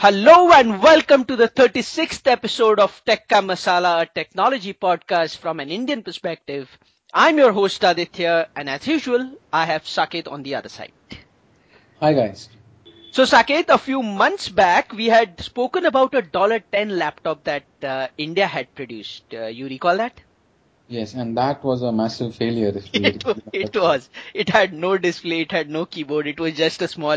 Hello and welcome to the 36th episode of Tech Ka Masala, a technology podcast from an Indian perspective. I'm your host Aditya and as usual, I have Saket on the other side. Hi guys. So Saket, a few months back, we had spoken about a $10 laptop that uh, India had produced. Uh, you recall that? Yes, and that was a massive failure. it, it was. It had no display. It had no keyboard. It was just a small,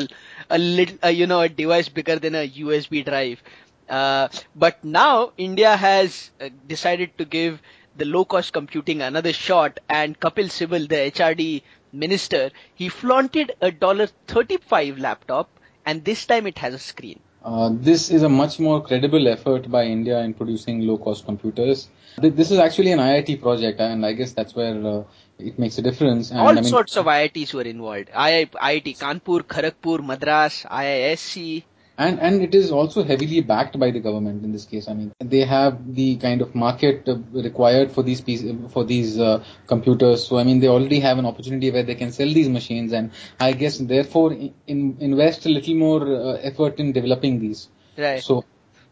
a little, uh, you know, a device bigger than a USB drive. Uh, but now India has uh, decided to give the low cost computing another shot and Kapil Sibal, the HRD minister, he flaunted a dollar $35 laptop and this time it has a screen. Uh, this is a much more credible effort by India in producing low cost computers. This is actually an IIT project, and I guess that's where uh, it makes a difference. And, All I mean, sorts of IITs were involved. I, IIT Kanpur, Kharagpur, Madras, IISc, and and it is also heavily backed by the government in this case. I mean, they have the kind of market required for these pieces, for these uh, computers. So I mean, they already have an opportunity where they can sell these machines, and I guess therefore in, invest a little more uh, effort in developing these. Right. So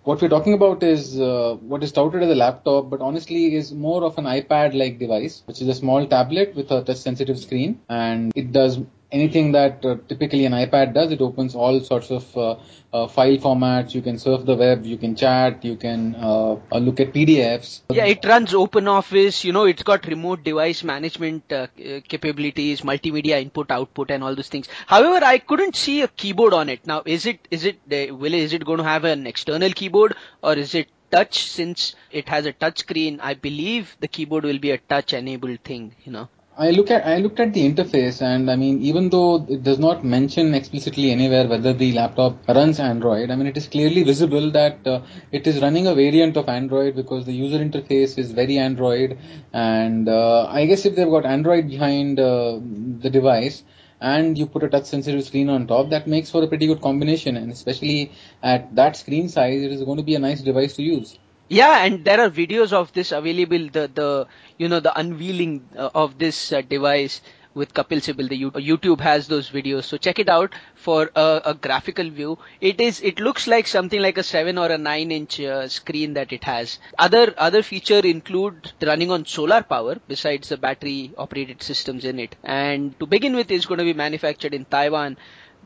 what we're talking about is uh, what is touted as a laptop, but honestly is more of an iPad-like device, which is a small tablet with a touch-sensitive screen, and it does anything that uh, typically an iPad does. It opens all sorts of uh, uh, file formats. You can surf the web, you can chat, you can uh, uh, look at PDFs. Yeah, it runs OpenOffice. You know, it's got remote device management uh, capabilities, multimedia input, output, and all those things. However, I couldn't see a keyboard on it. Now, is it is it will is it going to have an external keyboard or is it touch since it has a touch screen i believe the keyboard will be a touch enabled thing you know I look at I looked at the interface and I mean even though it does not mention explicitly anywhere whether the laptop runs Android, I mean it is clearly visible that uh, it is running a variant of Android because the user interface is very Android and uh, I guess if they've got Android behind uh, the device and you put a touch sensitive screen on top, that makes for a pretty good combination and especially at that screen size, it is going to be a nice device to use. Yeah, and there are videos of this available. The the you know the unveiling uh, of this uh, device with Kapil Sibal. The YouTube has those videos, so check it out for a, a, graphical view. It is it looks like something like a seven or a nine inch uh, screen that it has. Other other feature include running on solar power besides the battery operated systems in it. And to begin with, it's going to be manufactured in Taiwan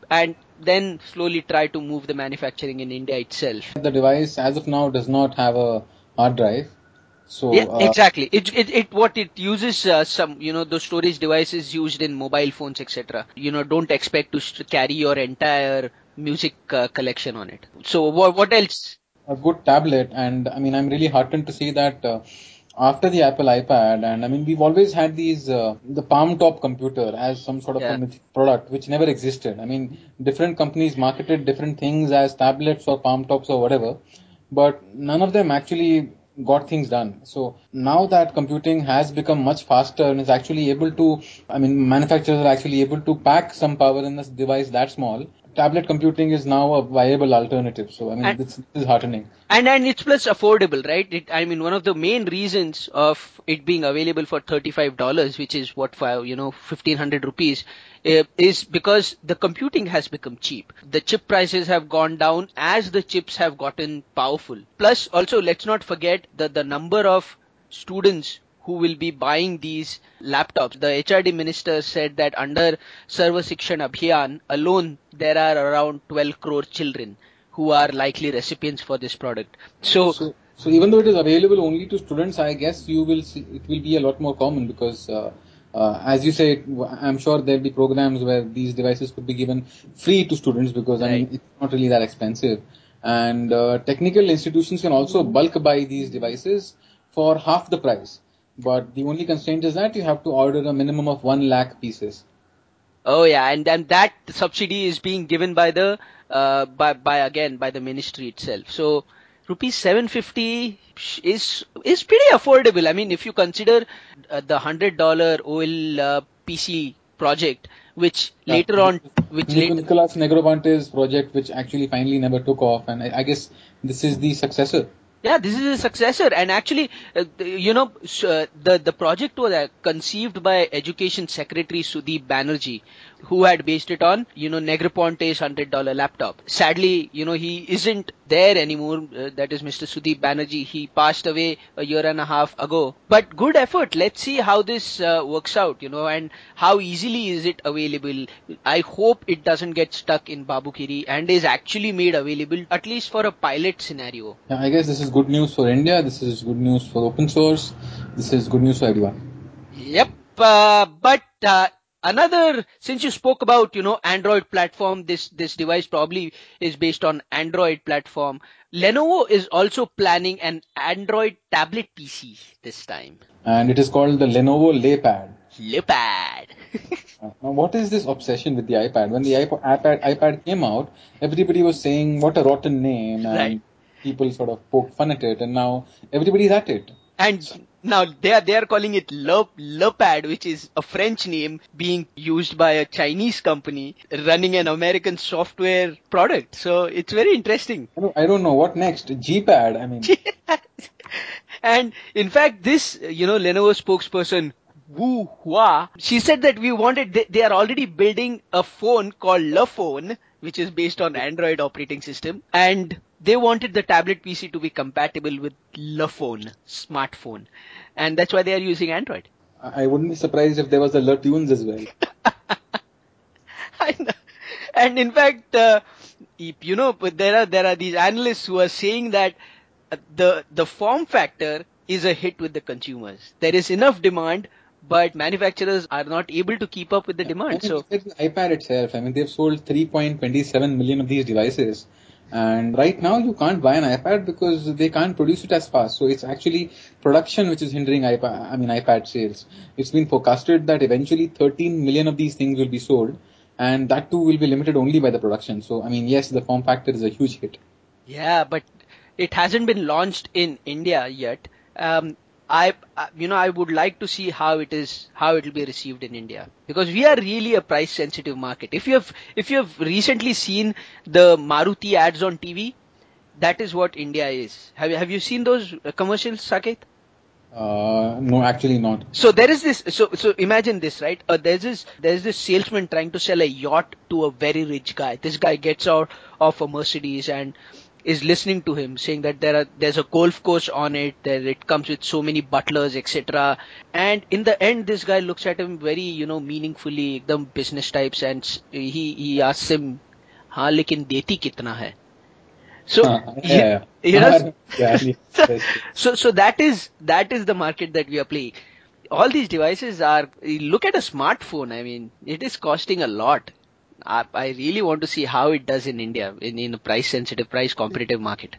and then slowly try to move the manufacturing in India itself. The device, as of now, does not have a hard drive. So yeah, uh, exactly. It, it it what it uses uh, some you know those storage devices used in mobile phones etc. You know don't expect to carry your entire music uh, collection on it. So what what else? A good tablet, and I mean I'm really heartened to see that uh, after the Apple iPad, and I mean, we've always had these, uh, the palm top computer as some sort of yeah. a product which never existed. I mean, different companies marketed different things as tablets or palm tops or whatever, but none of them actually got things done. So now that computing has become much faster and is actually able to, I mean, manufacturers are actually able to pack some power in this device that small tablet computing is now a viable alternative. So I mean, and, this, this, is heartening. And and it's plus affordable, right? It, I mean, one of the main reasons of it being available for thirty-five dollars, which is what for you know fifteen hundred rupees, uh, is because the computing has become cheap. The chip prices have gone down as the chips have gotten powerful. Plus, also let's not forget that the number of students who will be buying these laptops. The HRD minister said that under Sarva Shikshan Abhiyan alone, there are around 12 crore children who are likely recipients for this product. So, so, so even though it is available only to students, I guess you will see it will be a lot more common because. Uh, uh, as you say, I'm sure there'll be programs where these devices could be given free to students because right. I mean it's not really that expensive. And uh, technical institutions can also bulk buy these devices for half the price. But the only constraint is that you have to order a minimum of one lakh pieces. Oh yeah, and then that subsidy is being given by the uh, by by again by the ministry itself. So rupees 750 is is pretty affordable. I mean, if you consider uh, the hundred dollar OL uh, PC project, which yeah. later on, which later, Nicolas Negroponte's project, which actually finally never took off, and I, I guess this is the successor. Yeah, this is a successor, and actually, uh, you know, uh, the the project was uh, conceived by Education Secretary Sudeep Banerjee, who had based it on, you know, Negroponte's $100 laptop. Sadly, you know, he isn't there anymore. Uh, that is Mr. Sudeep Banerjee. He passed away a year and a half ago. But good effort. Let's see how this uh, works out, you know, and how easily is it available. I hope it doesn't get stuck in Babugiri and is actually made available at least for a pilot scenario. Yeah, I guess this is good news for India. This is good news for open source. This is good news for everyone. Yep. Uh, but uh, another since you spoke about you know android platform this this device probably is based on android platform. Lenovo is also planning an android tablet pc this time. And it is called the lenovo LePad. LePad. Uh, now what is this obsession with the ipad? When the iPod, ipad ipad came out everybody was saying what a rotten name and right. people sort of poked fun at it and now everybody's at it. And now they are they are calling it Le, Lepad, which is a French name being used by a Chinese company running an American software product. So it's very interesting. I don't, know what next. Gpad. I mean. and in fact, this you know Lenovo spokesperson Wu Hua, she said that we wanted they, they are already building a phone called Le Phone, which is based on Android operating system, and they wanted the tablet PC to be compatible with Le Phone, smartphone and that's why they are using Android. I wouldn't be surprised if there was a Le Tunes as well. and in fact, uh, you know, there are there are these analysts who are saying that uh, the the form factor is a hit with the consumers. There is enough demand, but manufacturers are not able to keep up with the demand. I mean, so the iPad itself, I mean, they've sold 3.27 million of these devices. And right now you can't buy an iPad because they can't produce it as fast. So it's actually production which is hindering iPad, I mean iPad sales. It's been forecasted that eventually 13 million of these things will be sold and that too will be limited only by the production. So I mean yes, the form factor is a huge hit. Yeah, but it hasn't been launched in India yet. Um, I, you know, I would like to see how it is, how it will be received in India because we are really a price sensitive market. If you have, if you have recently seen the Maruti ads on TV, that is what India is. Have you, have you seen those commercials, Saket? Uh, no, actually not. So there is this. So so imagine this, right? Uh, there's this there's this salesman trying to sell a yacht to a very rich guy. This guy gets out of a Mercedes and is listening to him, saying that there are there's a golf course on it, that it comes with so many butlers, etc. And in the end, this guy looks at him very, you know, meaningfully, the business types, and he he asks him, "हाँ लेकिन देती कितना है?" So yeah, you know, so, so so that is that is the market that we are playing. All these devices are. Look at a smartphone. I mean, it is costing a lot. I, I really want to see how it does in India in, in a price sensitive, price competitive market.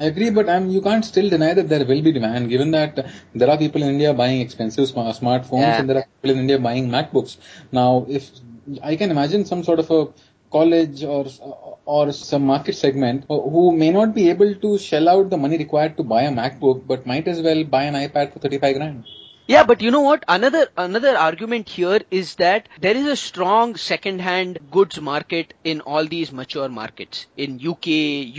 I agree, but um, you can't still deny that there will be demand, given that there are people in India buying expensive smart smartphones yeah. and there are people in India buying MacBooks. Now, if I can imagine some sort of a college or or some market segment who may not be able to shell out the money required to buy a MacBook, but might as well buy an iPad for 35 grand. Yeah, but you know what? Another another argument here is that there is a strong second-hand goods market in all these mature markets in UK,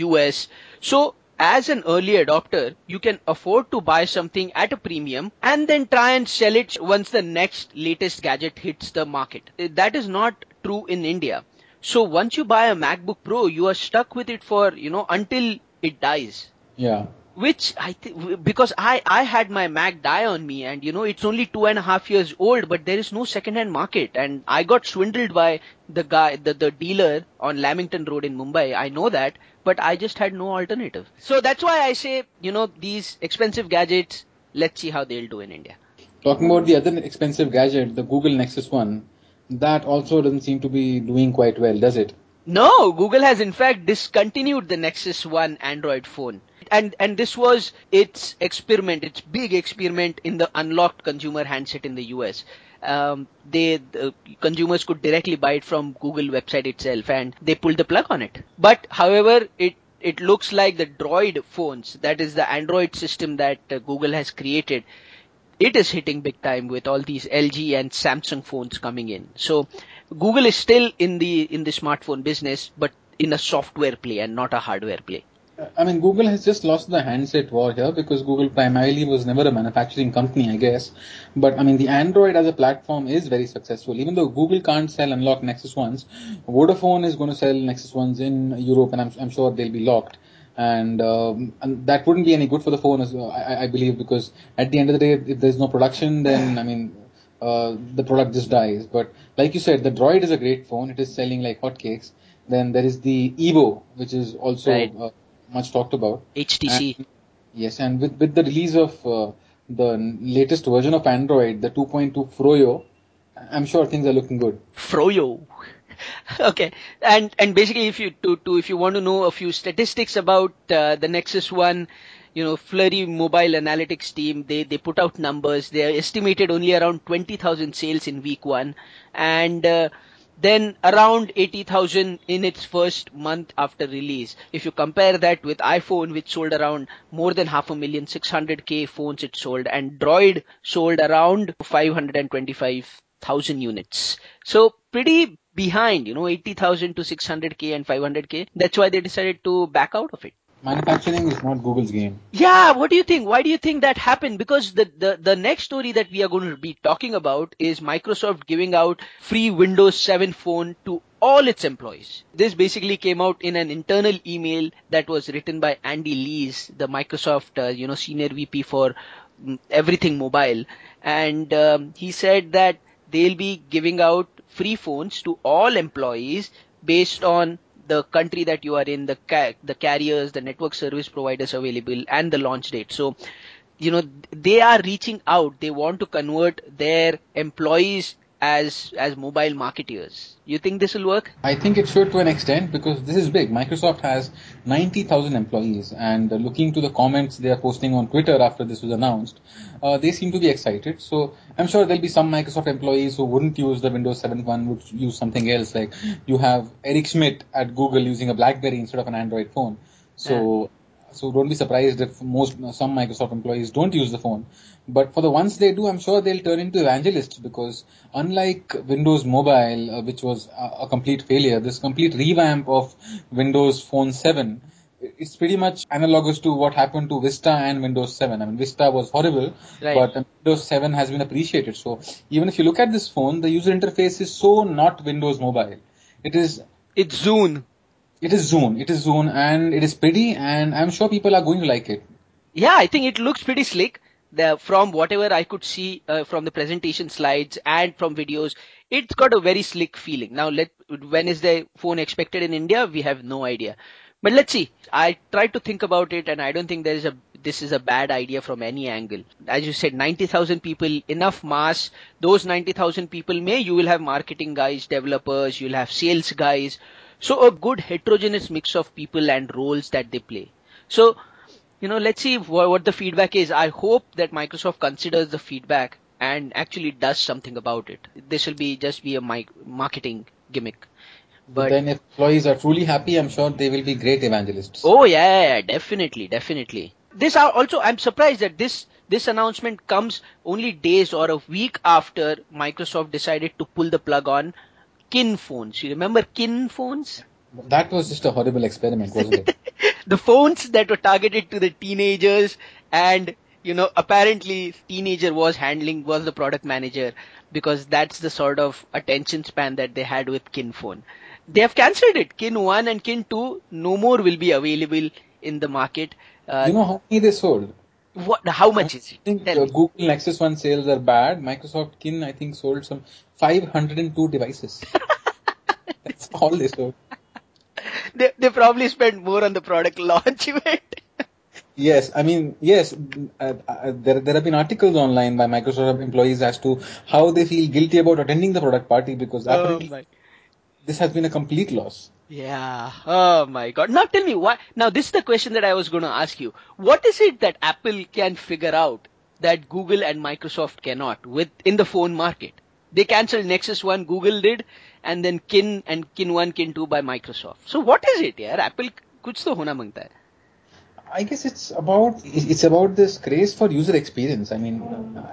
US. So as an early adopter, you can afford to buy something at a premium and then try and sell it once the next latest gadget hits the market. Eh, that is not true in India. So once you buy a MacBook Pro, you are stuck with it for, you know, until it dies. Yeah which I think because I I had my Mac die on me, and you know it's only two and a half years old, but there is no second-hand market, and I got swindled by the guy, the the dealer on Lamington Road in Mumbai. I know that, but I just had no alternative. So that's why I say, you know, these expensive gadgets. Let's see how they'll do in India. Talking about the other expensive gadget, the Google Nexus One, that also doesn't seem to be doing quite well, does it? No, Google has in fact discontinued the Nexus One Android phone and and this was its experiment, its big experiment in the unlocked consumer handset in the US. Um, they the consumers could directly buy it from Google website itself, and they pulled the plug on it. But however, it it looks like the Droid phones, that is the Android system that uh, Google has created, it is hitting big time with all these LG and Samsung phones coming in. So Google is still in the in the smartphone business, but in a software play and not a hardware play. I mean, Google has just lost the handset war here because Google primarily was never a manufacturing company, I guess. But I mean, the Android as a platform is very successful. Even though Google can't sell unlocked Nexus ones, Vodafone is going to sell Nexus ones in Europe, and I'm, I'm sure they'll be locked. And, um, and that wouldn't be any good for the phone, as I, I believe, because at the end of the day, if there's no production, then I mean, uh, the product just dies. But like you said, the Droid is a great phone. It is selling like hotcakes. Then there is the Evo, which is also right. uh, much talked about. HTC. And, yes, and with, with the release of uh, the latest version of Android, the 2.2 Froyo, I'm sure things are looking good. Froyo. okay, and and basically, if you to, to if you want to know a few statistics about uh, the Nexus One, you know, Flurry Mobile Analytics team, they they put out numbers. They estimated only around twenty thousand sales in week one, and uh, then around 80,000 in its first month after release. If you compare that with iPhone, which sold around more than half a million, 600k phones it sold, and Droid sold around 525,000 units. So pretty behind, you know, 80,000 to 600k and 500k. That's why they decided to back out of it manufacturing is not Google's game. Yeah, what do you think? Why do you think that happened? Because the, the, the next story that we are going to be talking about is Microsoft giving out free Windows 7 phone to all its employees. This basically came out in an internal email that was written by Andy Lees, the Microsoft, uh, you know, senior VP for mm, everything mobile. And um, he said that they'll be giving out free phones to all employees based on the country that you are in, the ca- the carriers, the network service providers available, and the launch date. So, you know, they are reaching out. They want to convert their employees as as mobile marketeers. You think this will work? I think it should to an extent because this is big. Microsoft has 90,000 employees, and looking to the comments they are posting on Twitter after this was announced, uh, they seem to be excited. So I'm sure there'll be some Microsoft employees who wouldn't use the Windows 7 one, would use something else. Like you have Eric Schmidt at Google using a BlackBerry instead of an Android phone. So. So don't be surprised if most some Microsoft employees don't use the phone. But for the ones they do, I'm sure they'll turn into evangelists because unlike Windows Mobile, uh, which was a, a, complete failure, this complete revamp of Windows Phone 7, it's pretty much analogous to what happened to Vista and Windows 7. I mean, Vista was horrible, right. but Windows 7 has been appreciated. So even if you look at this phone, the user interface is so not Windows Mobile. It is. It's Zune. It is Zune. It is Zune, and it is pretty, and I'm sure people are going to like it. Yeah, I think it looks pretty slick. The, from whatever I could see uh, from the presentation slides and from videos, it's got a very slick feeling. Now, let when is the phone expected in India? We have no idea. But let's see. I tried to think about it, and I don't think there is a this is a bad idea from any angle. As you said, 90,000 people, enough mass. Those 90,000 people may you will have marketing guys, developers, you'll have sales guys so a good heterogeneous mix of people and roles that they play. So, you know, let's see what, what the feedback is. I hope that Microsoft considers the feedback and actually does something about it. This will be just be a marketing gimmick. But then if employees are truly happy, I'm sure they will be great evangelists. Oh yeah, yeah definitely, definitely. This are also, I'm surprised that this this announcement comes only days or a week after Microsoft decided to pull the plug on kin phones. You remember kin phones? That was just a horrible experiment, wasn't it? the phones that were targeted to the teenagers and you know apparently teenager was handling was the product manager because that's the sort of attention span that they had with kin phone they have cancelled it kin 1 and kin 2 no more will be available in the market uh, you know how many they sold what? How much is it? I think uh, Google Nexus One sales are bad. Microsoft Kin, I think, sold some 502 devices. That's all they sold. They they probably spent more on the product launch event. Yes, I mean, yes, uh, uh, there, there have been articles online by Microsoft employees as to how they feel guilty about attending the product party because oh this has been a complete loss. Yeah. Oh my god. Now tell me why. Now this is the question that I was going to ask you. What is it that Apple can figure out that Google and Microsoft cannot with in the phone market? They cancelled Nexus One, Google did, and then Kin and Kin One, Kin Two by Microsoft. So what is it, yeah? Apple कुछ तो होना मांगता है. I guess it's about it's about this craze for user experience. I mean,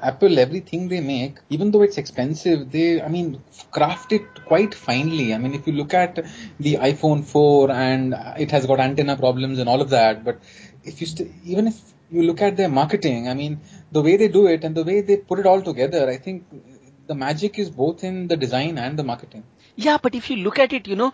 Apple everything they make, even though it's expensive, they I mean craft it quite finely. I mean, if you look at the iPhone 4 and it has got antenna problems and all of that, but if you st- even if you look at their marketing, I mean, the way they do it and the way they put it all together, I think the magic is both in the design and the marketing. Yeah, but if you look at it, you know,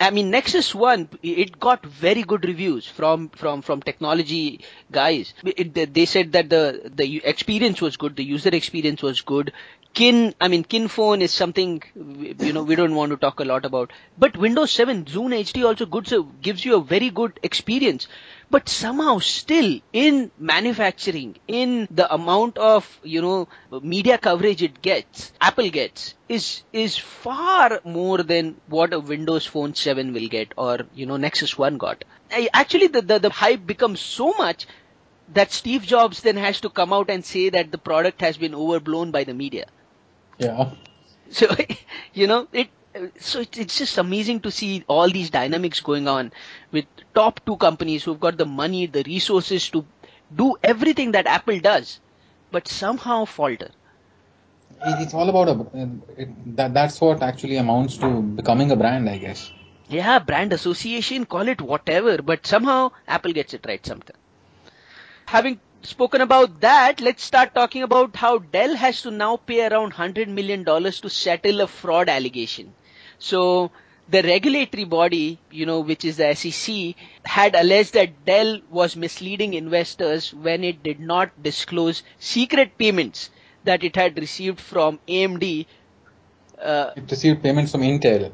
I mean, Nexus One, it got very good reviews from from from technology guys. It, they said that the the experience was good, the user experience was good. Kin, I mean, Kin phone is something you know we don't want to talk a lot about. But Windows 7 Zune HD also good, so gives you a very good experience. But somehow still in manufacturing in the amount of you know media coverage it gets apple gets is is far more than what a windows phone 7 will get or you know nexus 1 got. Actually the, the, the hype becomes so much that steve jobs then has to come out and say that the product has been overblown by the media yeah so you know it so it's just amazing to see all these dynamics going on with top two companies who've got the money, the resources to do everything that Apple does, but somehow falter. It's all about a, um, it, that. That's what actually amounts to becoming a brand, I guess. Yeah, brand association, call it whatever, but somehow Apple gets it right sometimes. Having spoken about that, let's start talking about how Dell has to now pay around $100 million to settle a fraud allegation. So the regulatory body, you know, which is the SEC, had alleged that Dell was misleading investors when it did not disclose secret payments that it had received from AMD. Uh, it received payments from Intel.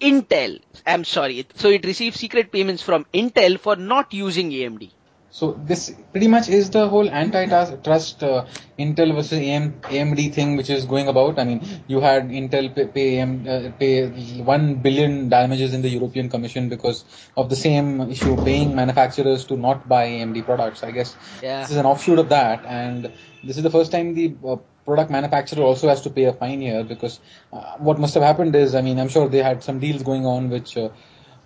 Intel. I'm sorry. So it received secret payments from Intel for not using AMD. So this pretty much is the whole antitrust uh, Intel versus AM, AMD thing which is going about. I mean, you had Intel pay, pay, AM, uh, pay one billion damages in the European Commission because of the same issue, paying manufacturers to not buy AMD products. I guess yeah. this is an offshoot of that, and this is the first time the uh, product manufacturer also has to pay a fine here because uh, what must have happened is, I mean, I'm sure they had some deals going on which uh,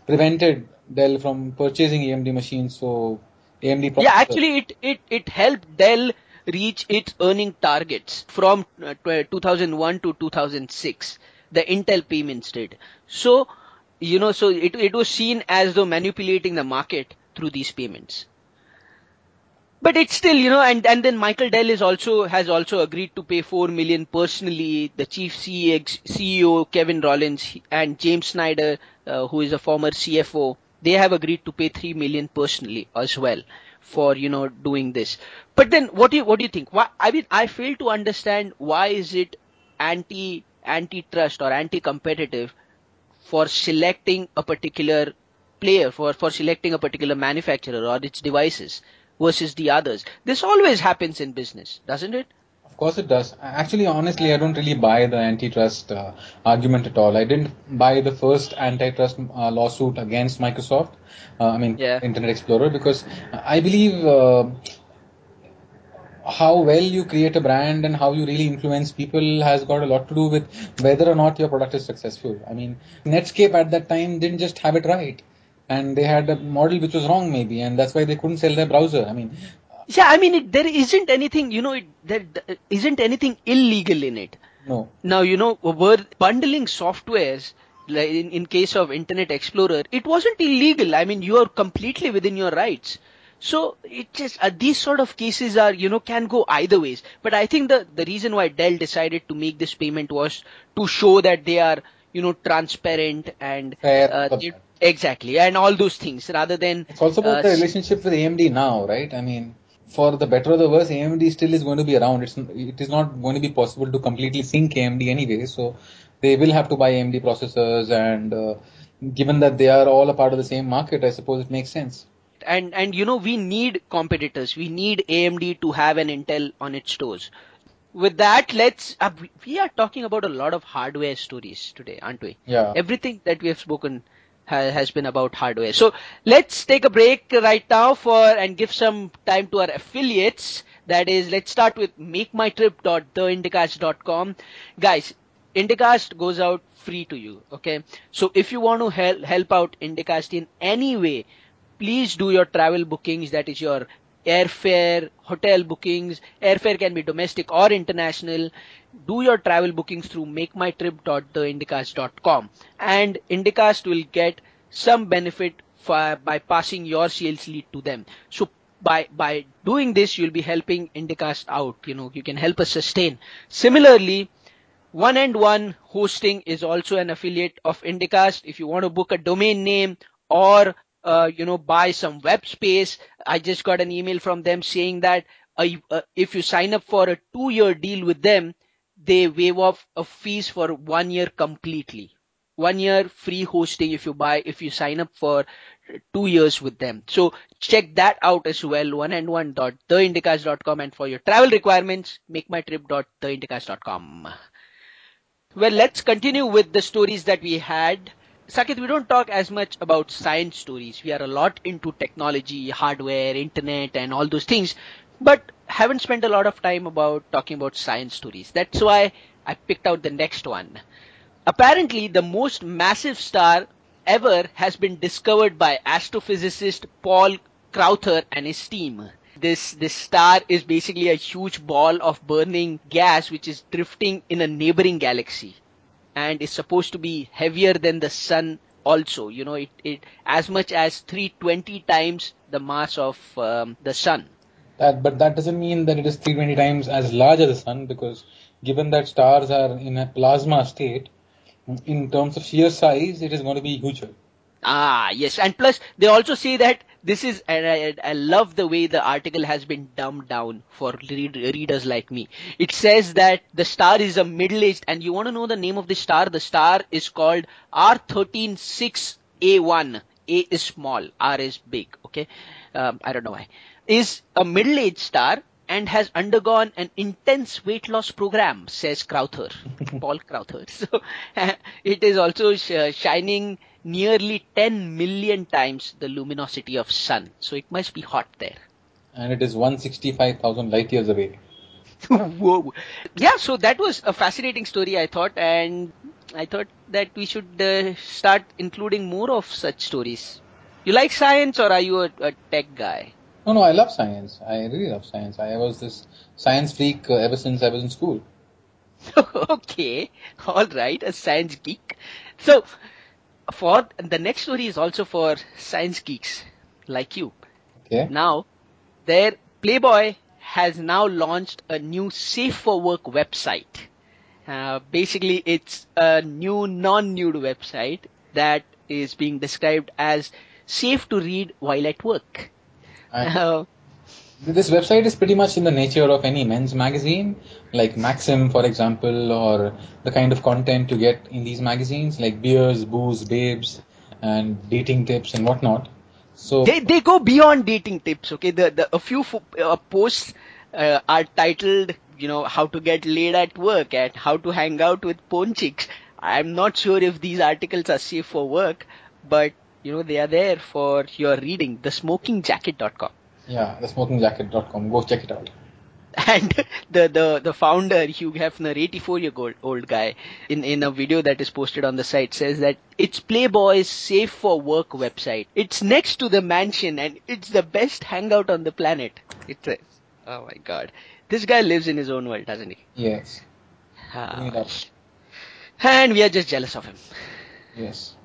prevented Dell from purchasing AMD machines. So AMD processor. Yeah, actually, it, it, it helped Dell reach its earning targets from uh, 2001 to 2006. The Intel payments did. So, you know, so it, it was seen as though manipulating the market through these payments. But it's still, you know, and, and then Michael Dell is also, has also agreed to pay 4 million personally. The chief CEO, Kevin Rollins and James Schneider, uh, who is a former CFO, they have agreed to pay 3 million personally as well for you know doing this. But then what do you what do you think? Why i mean i fail to understand why is it anti antitrust or anti competitive for selecting a particular player for for selecting a particular manufacturer or its devices versus the others. This always happens in business doesn't it of course it does. Actually, honestly, I don't really buy the antitrust uh, argument at all. I didn't buy the first antitrust uh, lawsuit against Microsoft. Uh, I mean, yeah. Internet Explorer, because I believe uh, how well you create a brand and how you really influence people has got a lot to do with whether or not your product is successful. I mean, Netscape at that time didn't just have it right and they had a model which was wrong maybe and that's why they couldn't sell their browser i mean yeah, I mean, it, there isn't anything, you know, it, there isn't anything illegal in it. No. Now, you know, we're bundling softwares, like in, in case of Internet Explorer, it wasn't illegal. I mean, you are completely within your rights. So it just uh, these sort of cases are you know can go either ways. But I think the the reason why Dell decided to make this payment was to show that they are you know transparent and uh, exactly and all those things rather than it's also about uh, the relationship with AMD now, right? I mean for the better or the worse, AMD still is going to be around. It's it is not going to be possible to completely sink AMD anyway. So they will have to buy AMD processors, and uh, given that they are all a part of the same market, I suppose it makes sense. And and you know we need competitors. We need AMD to have an Intel on its toes. With that, let's. Uh, we are talking about a lot of hardware stories today, aren't we? Yeah. Everything that we have spoken has been about hardware. So let's take a break right now for and give some time to our affiliates. That is, let's start with makemytrip.theindicast.com. Guys, Indicast goes out free to you. Okay. So if you want to help, help out Indicast in any way, please do your travel bookings. That is your airfare, hotel bookings. Airfare can be domestic or international. Do your travel bookings through makemytrip.theindicast.com and Indicast will get some benefit for, by passing your sales lead to them. So by by doing this, you'll be helping Indicast out. You know, you can help us sustain. Similarly, one and One Hosting is also an affiliate of Indicast. If you want to book a domain name or uh, you know buy some web space, I just got an email from them saying that uh, if you sign up for a two-year deal with them, they waive off a fees for one year completely. One year free hosting if you buy if you sign up for two years with them. So check that out as well one and one dot theindicast.com and for your travel requirements make my trip dot theindicast.com well let's continue with the stories that we had. Saket, we don't talk as much about science stories. We are a lot into technology, hardware, internet, and all those things, but haven't spent a lot of time about talking about science stories. That's why I picked out the next one. Apparently, the most massive star ever has been discovered by astrophysicist Paul Crowther and his team. This, this star is basically a huge ball of burning gas which is drifting in a neighboring galaxy and is supposed to be heavier than the sun also. You know, it, it as much as 320 times the mass of um, the sun. That, but that doesn't mean that it is 320 times as large as the sun because given that stars are in a plasma state, in terms of sheer size, it is going to be huger. Ah, yes. And plus, they also say that this is, and I, I love the way the article has been dumbed down for read, readers like me. It says that the star is a middle-aged, and you want to know the name of the star? The star is called R136A1. A is small, R is big, okay? Um, I don't know why. Is a middle-aged star and has undergone an intense weight loss program, says Crowther, Paul Crowther. So it is also sh- shining nearly 10 million times the luminosity of sun. So it must be hot there. And it is 165,000 light years away. Whoa. Yeah, so that was a fascinating story, I thought, and I thought that we should uh, start including more of such stories. You like science or are you a, a tech guy? No, no, I love science. I really love science. I was this science freak uh, ever since I was in school. okay, all right, a science geek. So, for the next story is also for science geeks like you. Okay. Now, their Playboy has now launched a new safe for work website. Uh, basically, it's a new non-nude website that is being described as safe to read while at work. Uh, this website is pretty much in the nature of any men's magazine, like Maxim, for example, or the kind of content you get in these magazines, like beers, booze, babes, and dating tips and whatnot. So they they go beyond dating tips. Okay, the the a few uh, posts uh, are titled, you know, how to get laid at work and how to hang out with porn chicks. I'm not sure if these articles are safe for work, but you know, they are there for your reading. TheSmokingJacket.com. Yeah, TheSmokingJacket.com. Go check it out. And the, the, the founder, Hugh Hefner, 84 year old, old guy, in, in a video that is posted on the site says that it's Playboy's safe for work website. It's next to the mansion and it's the best hangout on the planet. It says. Oh my god. This guy lives in his own world, doesn't he? Yes. Ah, and we are just jealous of him. Yes.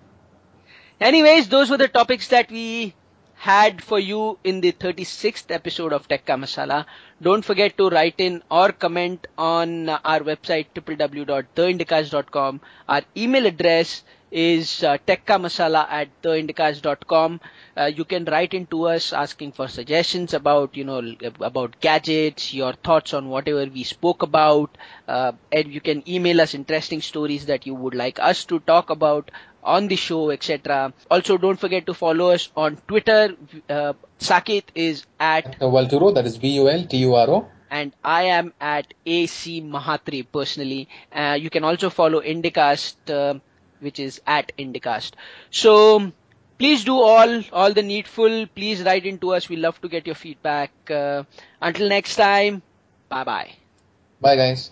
Anyways, those were the topics that we had for you in the 36th episode of Tech Masala. Don't forget to write in or comment on our website www.theindicast.com. Our email address is uh, techkamasala at theindicast.com. Uh, you can write in to us asking for suggestions about, you know, about gadgets, your thoughts on whatever we spoke about, uh, and you can email us interesting stories that you would like us to talk about on the show, etc. Also, don't forget to follow us on Twitter. Uh, Saket is at Vulturo, that is V-U-L-T-U-R-O. And I am at AC Mahatri personally. Uh, you can also follow Indicast, uh, which is at Indicast. So, please do all, all the needful. Please write into us. We love to get your feedback. Uh, until next time, bye bye. Bye guys.